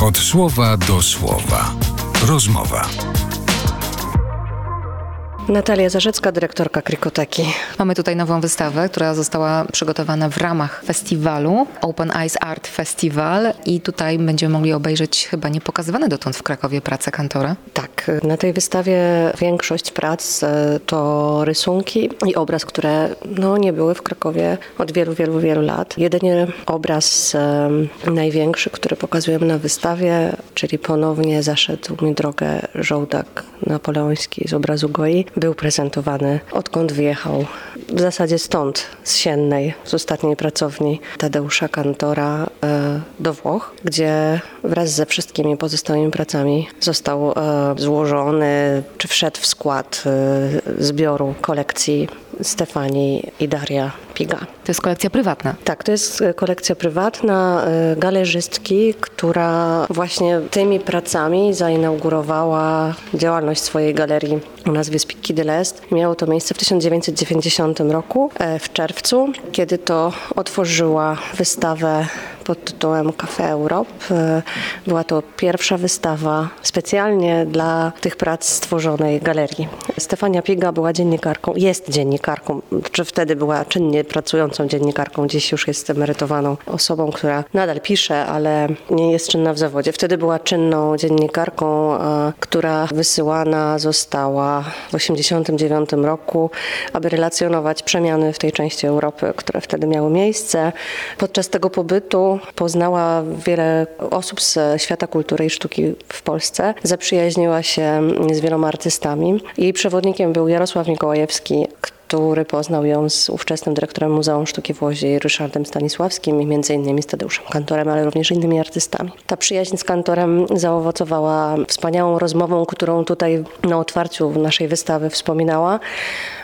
Od słowa do słowa. Rozmowa. Natalia Zarzecka, dyrektorka Krikoteki. Mamy tutaj nową wystawę, która została przygotowana w ramach festiwalu Open Eyes Art Festival i tutaj będziemy mogli obejrzeć chyba niepokazywane dotąd w Krakowie pracę kantora. Tak, na tej wystawie większość prac e, to rysunki i obraz, które no, nie były w Krakowie od wielu, wielu, wielu lat. Jedynie obraz e, największy, który pokazujemy na wystawie, czyli ponownie zaszedł mi drogę żołdak napoleoński z obrazu Goi, był prezentowany odkąd wyjechał. W zasadzie stąd, z Siennej, z ostatniej pracowni Tadeusza Kantora e, do Włoch, gdzie wraz ze wszystkimi pozostałymi pracami został e, złożony, czy wszedł w skład e, zbioru kolekcji Stefanii i Daria Piga. To jest kolekcja prywatna. Tak, to jest e, kolekcja prywatna e, galerzystki, która właśnie tymi pracami zainaugurowała działalność swojej galerii o nazwie Spicchi de l'Est. Miało to miejsce w 1990 roku, e, w czerwcu, kiedy to otworzyła wystawę pod tytułem Café Europe. Była to pierwsza wystawa specjalnie dla tych prac stworzonej galerii. Stefania Piga była dziennikarką, jest dziennikarką, czy wtedy była czynnie pracującą dziennikarką, dziś już jest emerytowaną osobą, która nadal pisze, ale nie jest czynna w zawodzie. Wtedy była czynną dziennikarką, która wysyłana została w 1989 roku, aby relacjonować przemiany w tej części Europy, które wtedy miały miejsce. Podczas tego pobytu poznała wiele osób z świata kultury i sztuki w Polsce. Zaprzyjaźniła się z wieloma artystami. Jej przewodnikiem był Jarosław Mikołajewski, który poznał ją z ówczesnym dyrektorem Muzeum Sztuki w Łodzi, Ryszardem Stanisławskim i między innymi z Tadeuszem Kantorem, ale również innymi artystami. Ta przyjaźń z Kantorem zaowocowała wspaniałą rozmową, którą tutaj na otwarciu naszej wystawy wspominała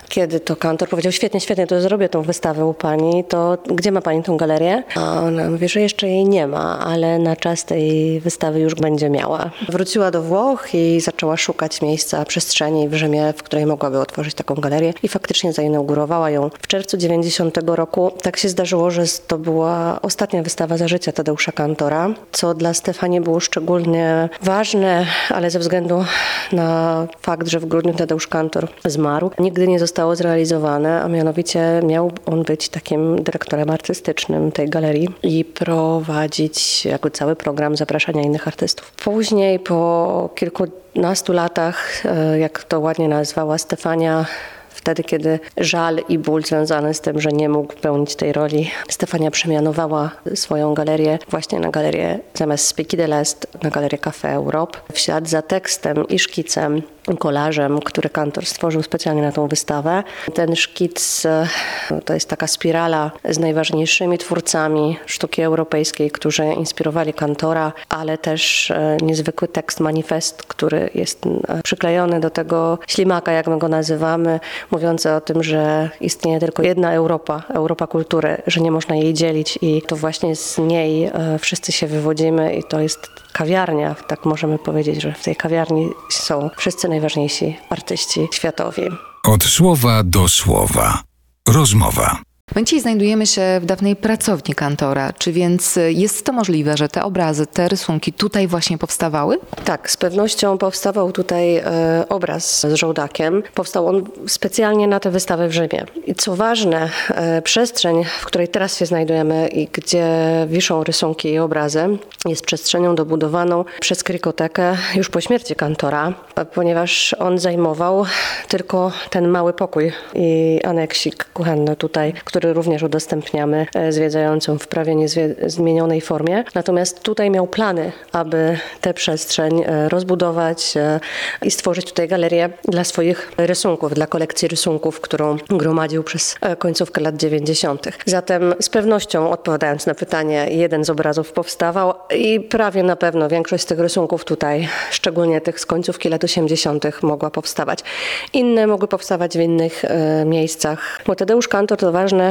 kiedy to kantor powiedział, świetnie, świetnie, to zrobię tą wystawę u pani, to gdzie ma pani tą galerię? A ona mówi, że jeszcze jej nie ma, ale na czas tej wystawy już będzie miała. Wróciła do Włoch i zaczęła szukać miejsca, przestrzeni w Rzymie, w której mogłaby otworzyć taką galerię i faktycznie zainaugurowała ją w czerwcu 90 roku. Tak się zdarzyło, że to była ostatnia wystawa za życia Tadeusza Kantora, co dla Stefanii było szczególnie ważne, ale ze względu na fakt, że w grudniu Tadeusz Kantor zmarł, nigdy nie został zostało zrealizowane, a mianowicie miał on być takim dyrektorem artystycznym tej galerii i prowadzić jakby cały program zapraszania innych artystów. Później po kilkunastu latach, e, jak to ładnie nazwała Stefania, wtedy, kiedy żal i ból związany z tym, że nie mógł pełnić tej roli, Stefania przemianowała swoją galerię właśnie na galerię zamiast Spiki de l'Est, na galerię Café Europe. W ślad za tekstem i szkicem kolażem, który kantor stworzył specjalnie na tą wystawę. Ten szkic e, to jest taka spirala z najważniejszymi twórcami sztuki europejskiej, którzy inspirowali kantora, ale też e, niezwykły tekst manifest, który jest e, przyklejony do tego ślimaka, jak my go nazywamy, mówiący o tym, że istnieje tylko jedna Europa, Europa kultury, że nie można jej dzielić i to właśnie z niej wszyscy się wywodzimy i to jest kawiarnia, tak możemy powiedzieć, że w tej kawiarni są wszyscy najważniejsi artyści światowi. Od słowa do słowa. Rozmowa. My dzisiaj znajdujemy się w dawnej pracowni kantora, czy więc jest to możliwe, że te obrazy, te rysunki tutaj właśnie powstawały? Tak, z pewnością powstawał tutaj e, obraz z żołdakiem. Powstał on specjalnie na tę wystawę w Rzymie. I co ważne, e, przestrzeń, w której teraz się znajdujemy i gdzie wiszą rysunki i obrazy, jest przestrzenią dobudowaną przez Krykotekę już po śmierci kantora, ponieważ on zajmował tylko ten mały pokój i aneksik kuchenny tutaj, który również udostępniamy e, zwiedzającym w prawie niezmienionej formie. Natomiast tutaj miał plany, aby tę przestrzeń e, rozbudować e, i stworzyć tutaj galerię dla swoich rysunków, dla kolekcji rysunków, którą gromadził przez końcówkę lat 90. Zatem z pewnością odpowiadając na pytanie, jeden z obrazów powstawał i prawie na pewno większość z tych rysunków tutaj, szczególnie tych z końcówki lat 80., mogła powstawać. Inne mogły powstawać w innych miejscach. Bo Tadeusz Kantor, to ważne,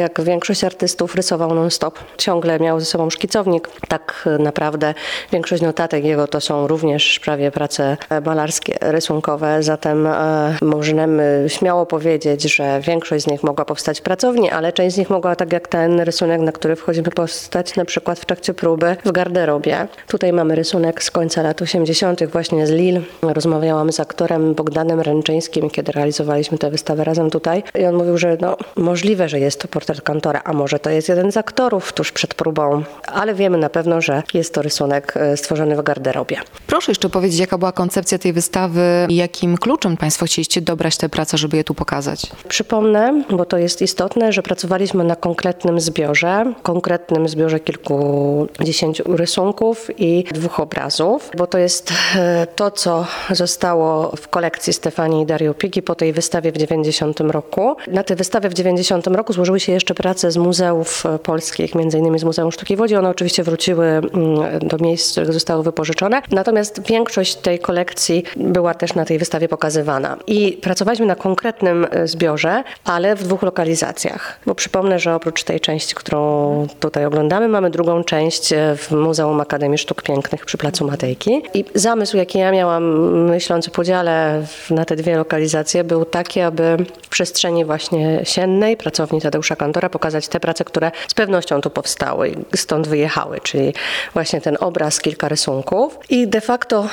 jak większość artystów rysował non-stop. Ciągle miał ze sobą szkicownik. Tak naprawdę większość notatek jego to są również prawie prace malarskie, rysunkowe, zatem e, możemy śmiało powiedzieć, że większość z nich mogła powstać w pracowni, ale część z nich mogła, tak jak ten rysunek, na który wchodzimy, powstać na przykład w trakcie próby w garderobie. Tutaj mamy rysunek z końca lat 80. właśnie z Lille. Rozmawiałam z aktorem Bogdanem Ręczyńskim, kiedy realizowaliśmy tę wystawę razem tutaj i on mówił, że no, możliwe, że jest to portret kantora, a może to jest jeden z aktorów tuż przed próbą, ale wiemy na pewno, że jest to rysunek e, stworzony w garderobie. Proszę jeszcze powiedzieć, jaka była koncepcja tej wystawy i jakim kluczem Państwo chcieliście dobrać te prace, żeby je tu pokazać? Przypomnę, bo to jest istotne, że pracowaliśmy na konkretnym zbiorze, konkretnym zbiorze kilkudziesięciu rysunków i dwóch obrazów, bo to jest e, to, co zostało w kolekcji Stefanii i Dario Pigi po tej wystawie w 90 roku. Na tę wystawę w 90 roku złożyły się jeszcze prace z muzeów polskich, między innymi z Muzeum Sztuki w Łodzi. One oczywiście wróciły mm, do miejsc, z których zostały wypożyczone. Natomiast większość tej kolekcji była też na tej wystawie pokazywana. I pracowaliśmy na konkretnym e, zbiorze, ale w dwóch lokalizacjach. Bo przypomnę, że oprócz tej części, którą tutaj oglądamy, mamy drugą część e, w Muzeum Akademii Sztuk Pięknych przy Placu Matejki. I zamysł, jaki ja miałam, myśląc o podziale na te dwie lokalizacje, był taki, aby w przestrzeni właśnie siennej, pracowni Tadeusza Kantora, pokazać te prace, które z pewnością tu powstały i stąd wyjechały, czyli właśnie ten obraz, kilka rysunków. I de facto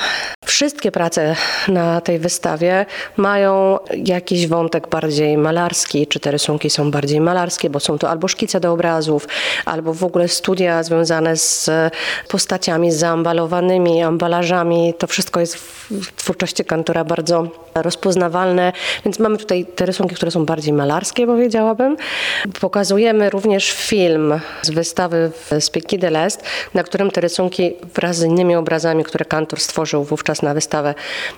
wszystkie prace na tej wystawie mają jakiś wątek bardziej malarski, czy te rysunki są bardziej malarskie, bo są to albo szkice do obrazów, albo w ogóle studia związane z postaciami zaambalowanymi, ambalażami. To wszystko jest w twórczości Kantora bardzo rozpoznawalne, więc mamy tutaj te rysunki, które są bardziej malarskie, powiedziałabym. Pokazujemy również film z wystawy w Spieki de l'Est, na którym te rysunki wraz z innymi obrazami, które Kantor stworzył wówczas na wystawę,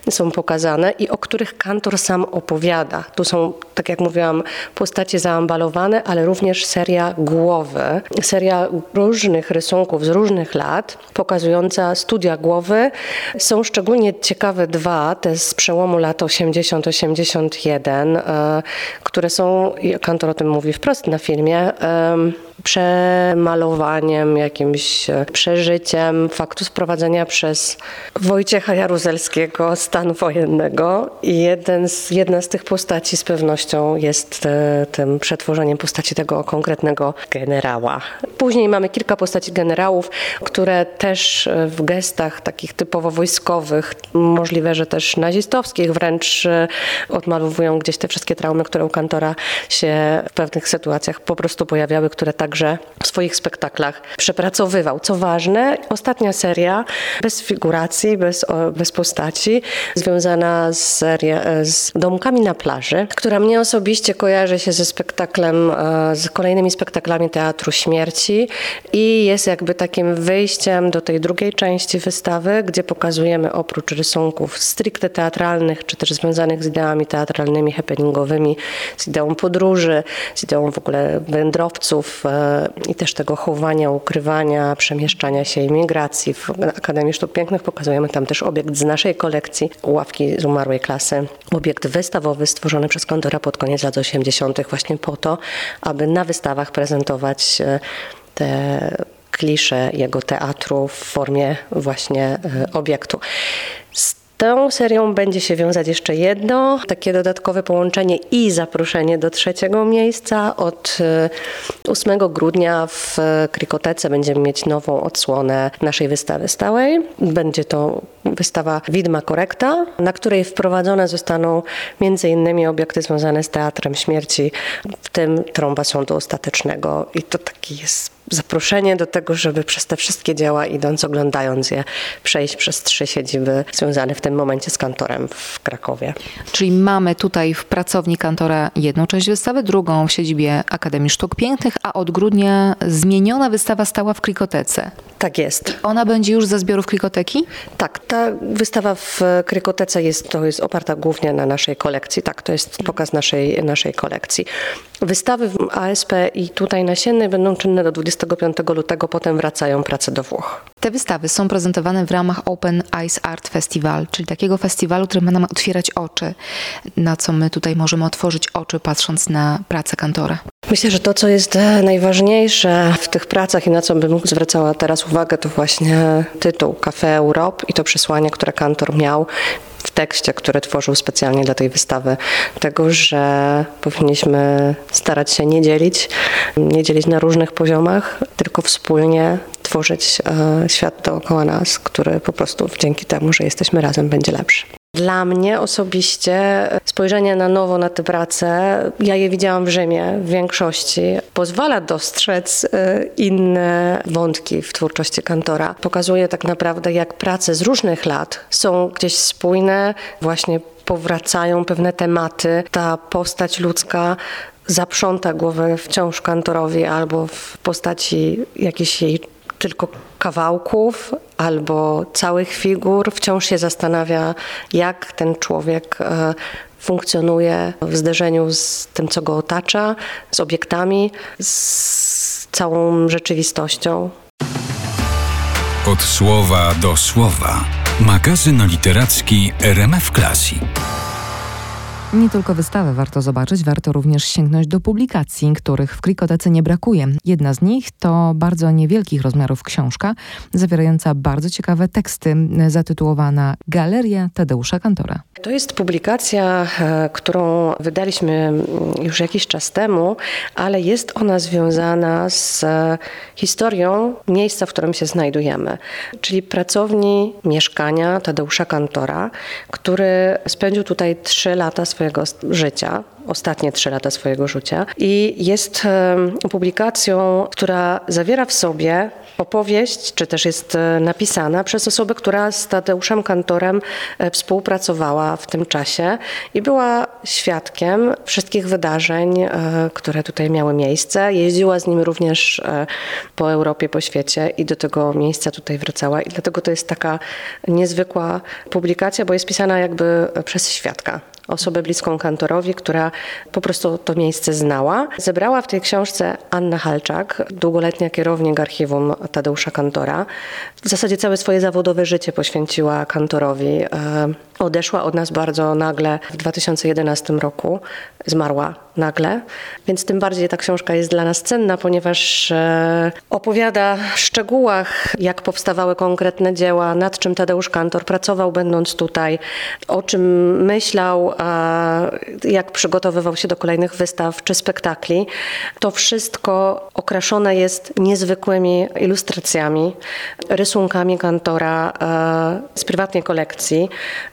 są pokazane i o których Kantor sam opowiada. Tu są, tak jak mówiłam, postacie zaambalowane, ale również seria głowy, seria różnych rysunków z różnych lat, pokazująca studia głowy. Są szczególnie ciekawe dwa, te z przełomu lat 80-81, e, które są, Kantor o tym mówi wprost na filmie, przemalowaniem, jakimś e, przeżyciem faktu sprowadzenia przez Wojciecha Jaruzelskiego stanu wojennego i jeden z, jedna z tych postaci z pewnością jest e, tym przetworzeniem postaci tego konkretnego generała. Później mamy kilka postaci generałów, które też e, w gestach takich typowo wojskowych, możliwe, że też nazistowskich wręcz odmalowują gdzieś te wszystkie traumy, które u Kantora się w pewnych sytuacjach po prostu pojawiały, które tak także w swoich spektaklach przepracowywał. Co ważne, ostatnia seria bez figuracji, bez, bez postaci, związana z, seria, z domkami na plaży, która mnie osobiście kojarzy się ze spektaklem, e, z kolejnymi spektaklami Teatru Śmierci i jest jakby takim wyjściem do tej drugiej części wystawy, gdzie pokazujemy oprócz rysunków stricte teatralnych, czy też związanych z ideami teatralnymi, happeningowymi, z ideą podróży, z ideą w ogóle wędrowców, e, i też tego chowania, ukrywania, przemieszczania się i migracji. W Akademii Sztuk Pięknych pokazujemy tam też obiekt z naszej kolekcji, ławki z umarłej klasy. Obiekt wystawowy stworzony przez Kondora pod koniec lat 80. właśnie po to, aby na wystawach prezentować e, te klisze jego teatru w formie właśnie e, obiektu. Z tą serią będzie się wiązać jeszcze jedno, takie dodatkowe połączenie i zaproszenie do trzeciego miejsca. Od 8 e, grudnia w Krikotece będziemy mieć nową odsłonę naszej wystawy stałej. Będzie to wystawa Widma Korekta, na której wprowadzone zostaną innymi obiekty związane z teatrem śmierci, w tym trąba sądu ostatecznego. I to taki jest zaproszenie do tego, żeby przez te wszystkie dzieła, idąc, oglądając je, przejść przez trzy siedziby związane w tym momencie z kantorem w Krakowie. Czyli mamy tutaj w pracowni kantora jedną część wystawy, drugą w siedzibie Akademii Sztuk Pięknych, a od grudnia zmieniona wystawa stała w Krikotece. Tak jest. Ona będzie już ze zbiorów Krikoteki? Tak, ta wystawa w Krykotece jest, to jest oparta głównie na naszej kolekcji. Tak, to jest pokaz naszej, naszej kolekcji. Wystawy w ASP i tutaj na Siennej będą czynne do 25 lutego, potem wracają prace do Włoch. Te wystawy są prezentowane w ramach Open Eyes Art Festival, czyli takiego festiwalu, który ma nam otwierać oczy, na co my tutaj możemy otworzyć oczy patrząc na pracę kantora. Myślę, że to, co jest najważniejsze w tych pracach i na co bym zwracała teraz uwagę, to właśnie tytuł Café Europe i to przesłanie, które kantor miał w tekście, który tworzył specjalnie dla tej wystawy, tego, że powinniśmy starać się nie dzielić, nie dzielić na różnych poziomach, tylko wspólnie tworzyć e, świat dookoła nas, który po prostu dzięki temu, że jesteśmy razem, będzie lepszy. Dla mnie osobiście spojrzenie na nowo na tę pracę, ja je widziałam w Rzymie w większości, pozwala dostrzec e, inne wątki w twórczości kantora. Pokazuje tak naprawdę, jak prace z różnych lat są gdzieś spójne, właśnie powracają pewne tematy. Ta postać ludzka zaprząta głowę wciąż kantorowi albo w postaci jakiejś jej tylko kawałków albo całych figur, wciąż się zastanawia, jak ten człowiek e, funkcjonuje w zderzeniu z tym, co go otacza, z obiektami, z całą rzeczywistością. Od słowa do słowa. Magazyn literacki RMF Classic. Nie tylko wystawę warto zobaczyć, warto również sięgnąć do publikacji, których w Klikotece nie brakuje. Jedna z nich to bardzo niewielkich rozmiarów książka, zawierająca bardzo ciekawe teksty, zatytułowana Galeria Tadeusza Kantora. To jest publikacja, e, którą wydaliśmy mm, już jakiś czas temu, ale jest ona związana z e, historią miejsca, w którym się znajdujemy, czyli pracowni mieszkania Tadeusza Kantora, który spędził tutaj trzy lata swojego życia ostatnie trzy lata swojego życia. I jest publikacją, która zawiera w sobie opowieść, czy też jest e, napisana przez osobę, która z Tadeuszem Kantorem e, współpracowała w tym czasie i była świadkiem wszystkich wydarzeń, e, które tutaj miały miejsce. Jeździła z nim również po Europie, po świecie i do tego miejsca tutaj wracała. I dlatego to jest taka niezwykła publikacja, bo jest pisana jakby przez świadka osobę bliską kantorowi, która po prostu to miejsce znała. Zebrała w tej książce Anna Halczak, długoletnia kierownik archiwum Tadeusza Kantora. W zasadzie całe swoje zawodowe życie poświęciła kantorowi. Odeszła od nas bardzo nagle w 2011 roku, zmarła nagle, więc tym bardziej ta książka jest dla nas cenna, ponieważ e, opowiada w szczegółach, jak powstawały konkretne dzieła, nad czym Tadeusz Kantor pracował, będąc tutaj, o czym myślał, jak przygotowywał się do kolejnych wystaw czy spektakli. To wszystko okraszone jest niezwykłymi ilustracjami, rysunkami Kantora e, z prywatnej kolekcji.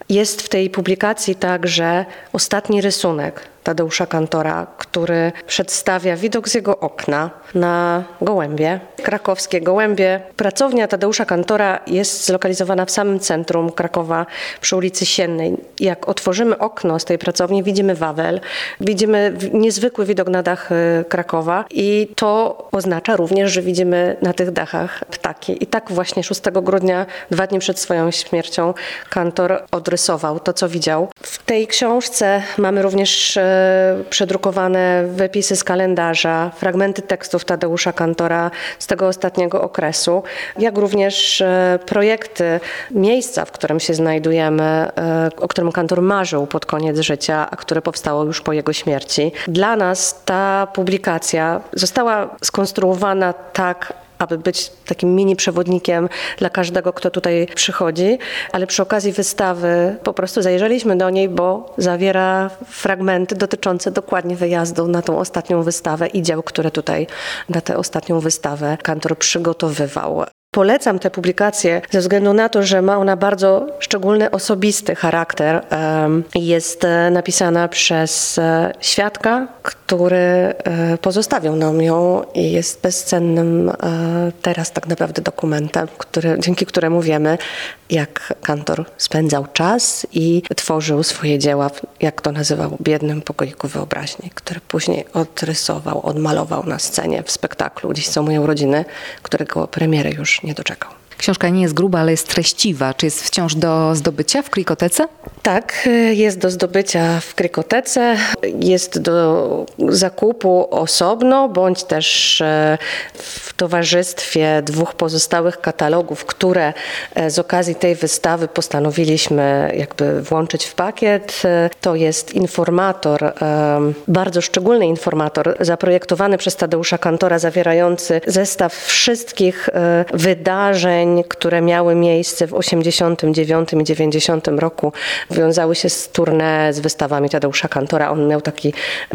Jest w tej publikacji także ostatni rysunek Tadeusza Kantora, który przedstawia widok z jego okna na Gołębie, krakowskie Gołębie. Pracownia Tadeusza Kantora jest zlokalizowana w samym centrum Krakowa przy ulicy Siennej. Jak otworzymy okno z tej pracowni, widzimy Wawel, widzimy niezwykły widok na dach y, Krakowa i to oznacza również, że widzimy na tych dachach ptaki. I tak właśnie 6 grudnia, dwa dni przed swoją śmiercią, Kantor odrysował to, co widział. W tej książce mamy również y, przedrukowane wypisy z kalendarza, fragmenty tekstów Tadeusza Kantora z tego ostatniego okresu, jak również e, projekty miejsca, w którym się znajdujemy, e, o którym Kantor marzył pod koniec życia, a które powstało już po jego śmierci. Dla nas ta publikacja została skonstruowana tak, aby być takim mini przewodnikiem dla każdego, kto tutaj przychodzi, ale przy okazji wystawy po prostu zajrzeliśmy do niej, bo zawiera fragmenty dotyczące dokładnie wyjazdu na tą ostatnią wystawę i dzieł, które tutaj na tę ostatnią wystawę kantor przygotowywał. Polecam tę publikację ze względu na to, że ma ona bardzo szczególny, osobisty charakter. Jest e, napisana przez e, świadka, który e, pozostawił nam ją i jest bezcennym teraz tak naprawdę dokumentem, który, dzięki któremu wiemy, jak kantor spędzał czas i tworzył swoje dzieła, jak to nazywał, biednym pokoiku wyobraźni, który później odrysował, odmalował na scenie w spektaklu Dziś są moje urodziny, którego premiery już nie doczekał. Książka nie jest gruba, ale jest treściwa. Czy jest wciąż do zdobycia w Krikotece? Tak, jest do zdobycia w Krykotece, jest do zakupu osobno, bądź też e, w towarzystwie dwóch pozostałych katalogów, które e, z okazji tej wystawy postanowiliśmy jakby włączyć w pakiet. E, to jest informator, bardzo szczególny informator, zaprojektowany przez Tadeusza Kantora, zawierający zestaw wszystkich wydarzeń, które miały miejsce w 89 i 90 roku wiązały się z tournée, z wystawami Tadeusza Kantora. On miał taki,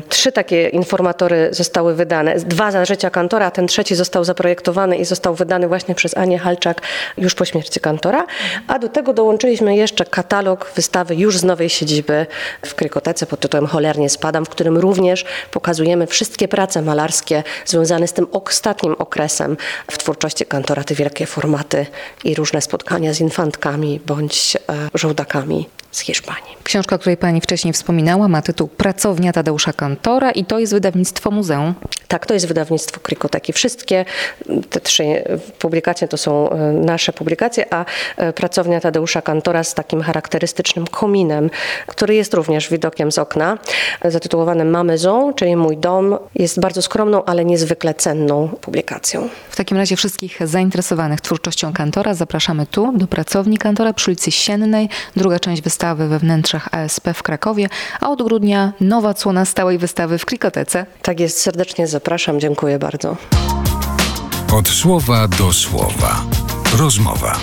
trzy takie informatory zostały wydane. Dwa za życia Kantora, a ten trzeci został zaprojektowany i został wydany właśnie przez Anię Halczak już po śmierci Kantora. A do tego dołączyliśmy jeszcze katalog wystawy już z nowej siedziby w Krykotece pod tytułem Cholernie spadam, w którym również pokazujemy wszystkie prace malarskie związane z tym ostatnim okresem w twórczości Kantora, te wielkie formaty i różne spotkania z infantkami bądź e, żołdakami z Hiszpanii. Książka, o której Pani wcześniej wspominała, ma tytuł Pracownia Tadeusza Kantora i to jest wydawnictwo muzeum. Tak, to jest wydawnictwo Krikoteki. Wszystkie te trzy publikacje to są e, nasze publikacje, a e, Pracownia Tadeusza Kantora z takim charakterystycznym kominem, który jest również widokiem z okna, zatytułowanym Mamy czyli Mój Dom, jest bardzo skromną, ale niezwykle cenną publikacją. W takim razie wszystkich zainteresowanych twórczością Kantora zapraszamy tu, do Pracowni Kantora przy ulicy Siennej. Druga część wystawy wystawy we wnętrzach ASP w Krakowie, a od grudnia nowa cłona stałej wystawy w Krikotece. Tak jest, serdecznie zapraszam, dziękuję bardzo. Od słowa do słowa. Rozmowa.